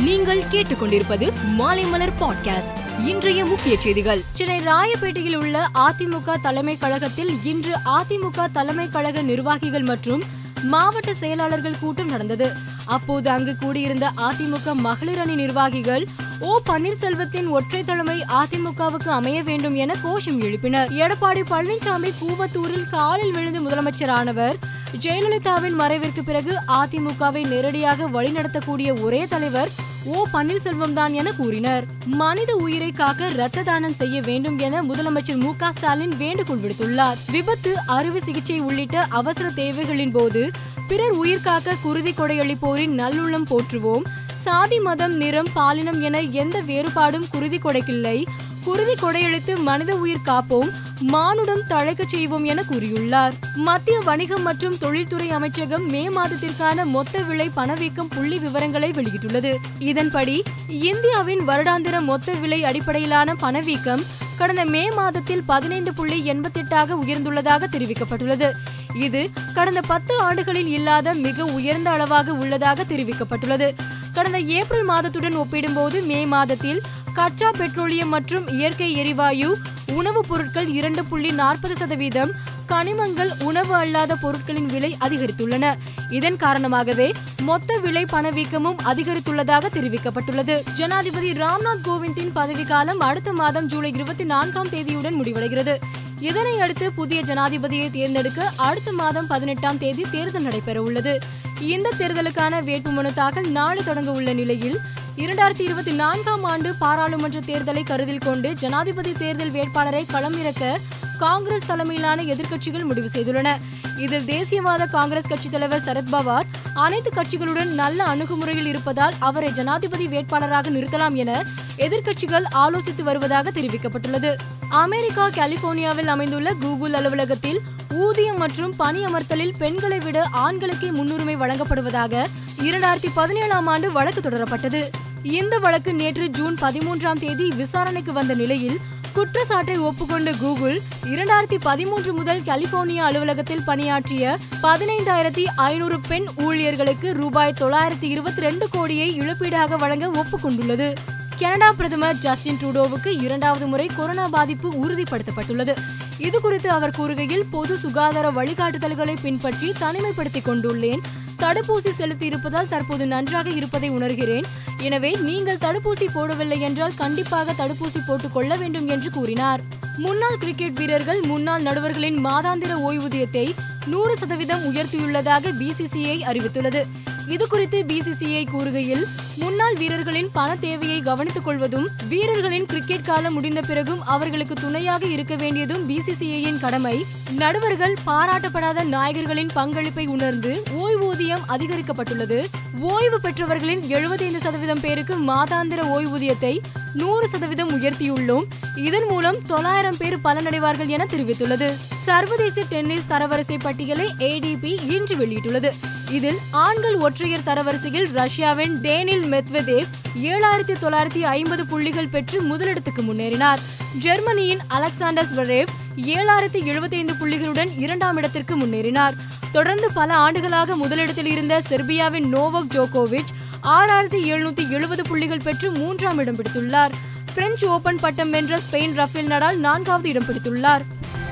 நீங்கள் கேட்டுக்கொண்டிருப்பது மாலைமலர் பாட்காஸ்ட். இன்றைய முக்கிய செய்திகள். சென்னை ராயப்பேட்டையில் உள்ள அதிமுக தலைமை கழகத்தில் இன்று அதிமுக தலைமை கழக நிர்வாகிகள் மற்றும் மாவட்ட செயலாளர்கள் கூட்டம் நடந்தது. அப்போது அங்கு கூடியிருந்த அதிமுக மகளிர் அணி நிர்வாகிகள் ஓ பன்னீர்செல்வத்தின் ஒற்றை தலைமை அதிமுகவுக்கு அமைய வேண்டும் என கோஷம் எழுப்பினர். எடப்பாடி பழனிசாமி கூவத்தூரில் காலில் விழுந்து முதலமைச்சரானவர் ஜெயலலிதாவின் மறைவிற்கு பிறகு அதிமுகவை நேரடியாக வழிநடத்தக்கூடிய ஒரே தலைவர் ஓ பன்னீர்செல்வம் தான் என கூறினர். மனித உயிரை காக்க ரத்த தானம் செய்ய வேண்டும் என முதலமைச்சர் மு க ஸ்டாலின் வேண்டுகோள் விடுத்துள்ளார். விபத்து அறுவை சிகிச்சை உள்ளிட்ட அவசர தேவைகளின் போது பிறர் உயிர் காக்க குருதி கொடையளிப்போரின் நல்லுள்ளம் போற்றுவோம். சாதி மதம் நிறம் பாலினம் என எந்த வேறுபாடும் குருதி கொடைக்கில்லை. குருதி கொடையளித்து மனித உயிர் காப்போம் மானுடம் தழைக்கச் செய்வோம் என கூறியுள்ளார். மத்திய வணிகம் மற்றும் தொழில்துறை அமைச்சகம் மே மாதத்திற்கான மொத்த விலை பணவீக்கம் புள்ளி விவரங்களை வெளியிட்டுள்ளது. இதன்படி இந்தியாவின் வருடாந்திர மொத்த விலை அடிப்படையிலான பணவீக்கம் கடந்த மே மாதத்தில் பதினைந்து புள்ளி எண்பத்தெட்டாக உயர்ந்துள்ளதாக தெரிவிக்கப்பட்டுள்ளது. இது கடந்த பத்து ஆண்டுகளில் இல்லாத மிக உயர்ந்த அளவாக உள்ளதாக தெரிவிக்கப்பட்டுள்ளது. கடந்த ஏப்ரல் மாதத்துடன் ஒப்பிடும்போது மே மாதத்தில் கச்சா பெட்ரோலியம் மற்றும் இயற்கை எரிவாயு உணவுப் பொருட்கள் இரண்டு புள்ளி நாற்பது சதவீதம் கனிமங்கள் உணவு அல்லாத பொருட்களின் விலை அதிகரித்துள்ளன. இதன் காரணமாகவே மொத்த விலை பணவீக்கமும் அதிகரித்துள்ளதாக தெரிவிக்கப்பட்டுள்ளது. ஜனாதிபதி ராம்நாத் கோவிந்தின் பதவிக்காலம் அடுத்த மாதம் ஜூலை இருபத்தி நான்காம் தேதியுடன் முடிவடைகிறது. இதனை அடுத்து புதிய ஜனாதிபதியை தேர்ந்தெடுக்க அடுத்த மாதம் பதினெட்டாம் தேதி தேர்தல் நடைபெற உள்ளது இந்த தேர்தலுக்கான வேட்புமனு தாக்கல் நாளை தொடங்க உள்ள நிலையில் இரண்டாயிரத்தி இருபத்தி நான்காம் ஆண்டு பாராளுமன்ற தேர்தலை கருத்தில் கொண்டு ஜனாதிபதி தேர்தல் வேட்பாளரை களமிறக்க காங்கிரஸ் தலைமையிலான எதிர்க்கட்சிகள் முடிவு செய்துள்ளன. இதில் தேசியவாத காங்கிரஸ் கட்சித் தலைவர் சரத்பவார் அனைத்து கட்சிகளுடன் நல்ல அணுகுமுறையில் இருப்பதால் அவரை ஜனாதிபதி வேட்பாளராக நிறுத்தலாம் என எதிர்க்கட்சிகள் ஆலோசித்து வருவதாக தெரிவிக்கப்பட்டுள்ளது. அமெரிக்கா கலிபோர்னியாவில் அமைந்துள்ள கூகுள் அலுவலகத்தில் ஊதியம் மற்றும் பணியமர்த்தலில் பெண்களை விட ஆண்களுக்கே முன்னுரிமை வழங்கப்படுவதாக இரண்டாயிரத்தி பதினேழாம் ஆண்டு வழக்கு தொடரப்பட்டது. இந்த வழக்கு நேற்று ஜூன் பதிமூன்றாம் தேதி விசாரணைக்கு வந்த நிலையில் குற்றச்சாட்டை ஒப்புக்கொண்ட கூகுள் இரண்டாயிரத்தி பதிமூன்று முதல் கலிபோர்னியா அலுவலகத்தில் பணியாற்றிய பதினைந்தாயிரத்தி ஐநூறு பெண் ஊழியர்களுக்கு ரூபாய் தொள்ளாயிரத்தி இருபத்தி ரெண்டு கோடியை இழப்பீடாக வழங்க ஒப்புக்கொண்டுள்ளது. கனடா பிரதமர் ஜஸ்டின் ட்ரூடோவுக்கு இரண்டாவது முறை கொரோனா பாதிப்பு உறுதிப்படுத்தப்பட்டுள்ளது. இது குறித்து அவர் கூறுகையில் பொது சுகாதார வழிகாட்டுதல்களை பின்பற்றி தனிமைப்படுத்திக் கொண்டுள்ளேன் தடுப்பூசி செலுத்தி இருப்பதால் தற்போது நன்றாக இருப்பதை உணர்கிறேன். எனவே நீங்கள் தடுப்பூசி போடவில்லை என்றால் கண்டிப்பாக தடுப்பூசி போட்டுக் கொள்ள வேண்டும் என்று கூறினார். முன்னாள் கிரிக்கெட் வீரர்கள் முன்னாள் நடுவர்களின் மாதாந்திர ஓய்வூதியத்தை நூறு சதவீதம் உயர்த்தியுள்ளதாக பிசிசிஐ அறிவித்துள்ளது. இது குறித்து பிசிசிஐ கூறுகையில் முன்னாள் வீரர்களின் பண தேவையை கவனித்துக் கொள்வதும் வீரர்களின் கிரிக்கெட் காலம் முடிந்த பிறகும் அவர்களுக்கு துணையாக இருக்க வேண்டியதும் பிசிசிஐயின் கடமை. நடுவர்கள் பாராட்டப்படாத நாயகர்களின் பங்களிப்பை உணர்ந்து ஓய்வூதியம் அதிகரிக்கப்பட்டுள்ளது. ஓய்வு பெற்றவர்களின் எழுபத்தைந்து சதவீதம் பேருக்கு மாதாந்திர ஓய்வூதியத்தை நூறு சதவீதம் உயர்த்தியுள்ளோம். இதன் மூலம் தொள்ளாயிரம் பேர் பலனடைவார்கள் என தெரிவித்துள்ளது. சர்வதேச டென்னிஸ் தரவரிசை பட்டியலை ஏடிபி இன்று வெளியிட்டுள்ளது. இதில் ஆண்கள் ஒற்றையர் தரவரிசையில் ரஷ்யாவின் டேனில் மெத்வதேவ் ஏழாயிரத்தி தொள்ளாயிரத்தி ஐம்பது புள்ளிகள் பெற்று முதலிடத்துக்கு முன்னேறினார். ஜெர்மனியின் அலெக்சாண்டர் ஸ்வரேவ் ஏழாயிரத்தி எழுபத்தைந்து புள்ளிகளுடன் இரண்டாம் இடத்திற்கு முன்னேறினார். தொடர்ந்து பல ஆண்டுகளாக முதலிடத்தில் இருந்த செர்பியாவின் நோவோக் ஜோகோவிச் ஆறாயிரத்தி எழுநூத்தி எழுபது புள்ளிகள் பெற்று மூன்றாம் இடம் பிடித்துள்ளார். பிரெஞ்சு ஓபன் பட்டம் வென்ற ஸ்பெயின் ரஃபேல் நடால் நான்காவது இடம் பிடித்துள்ளார்.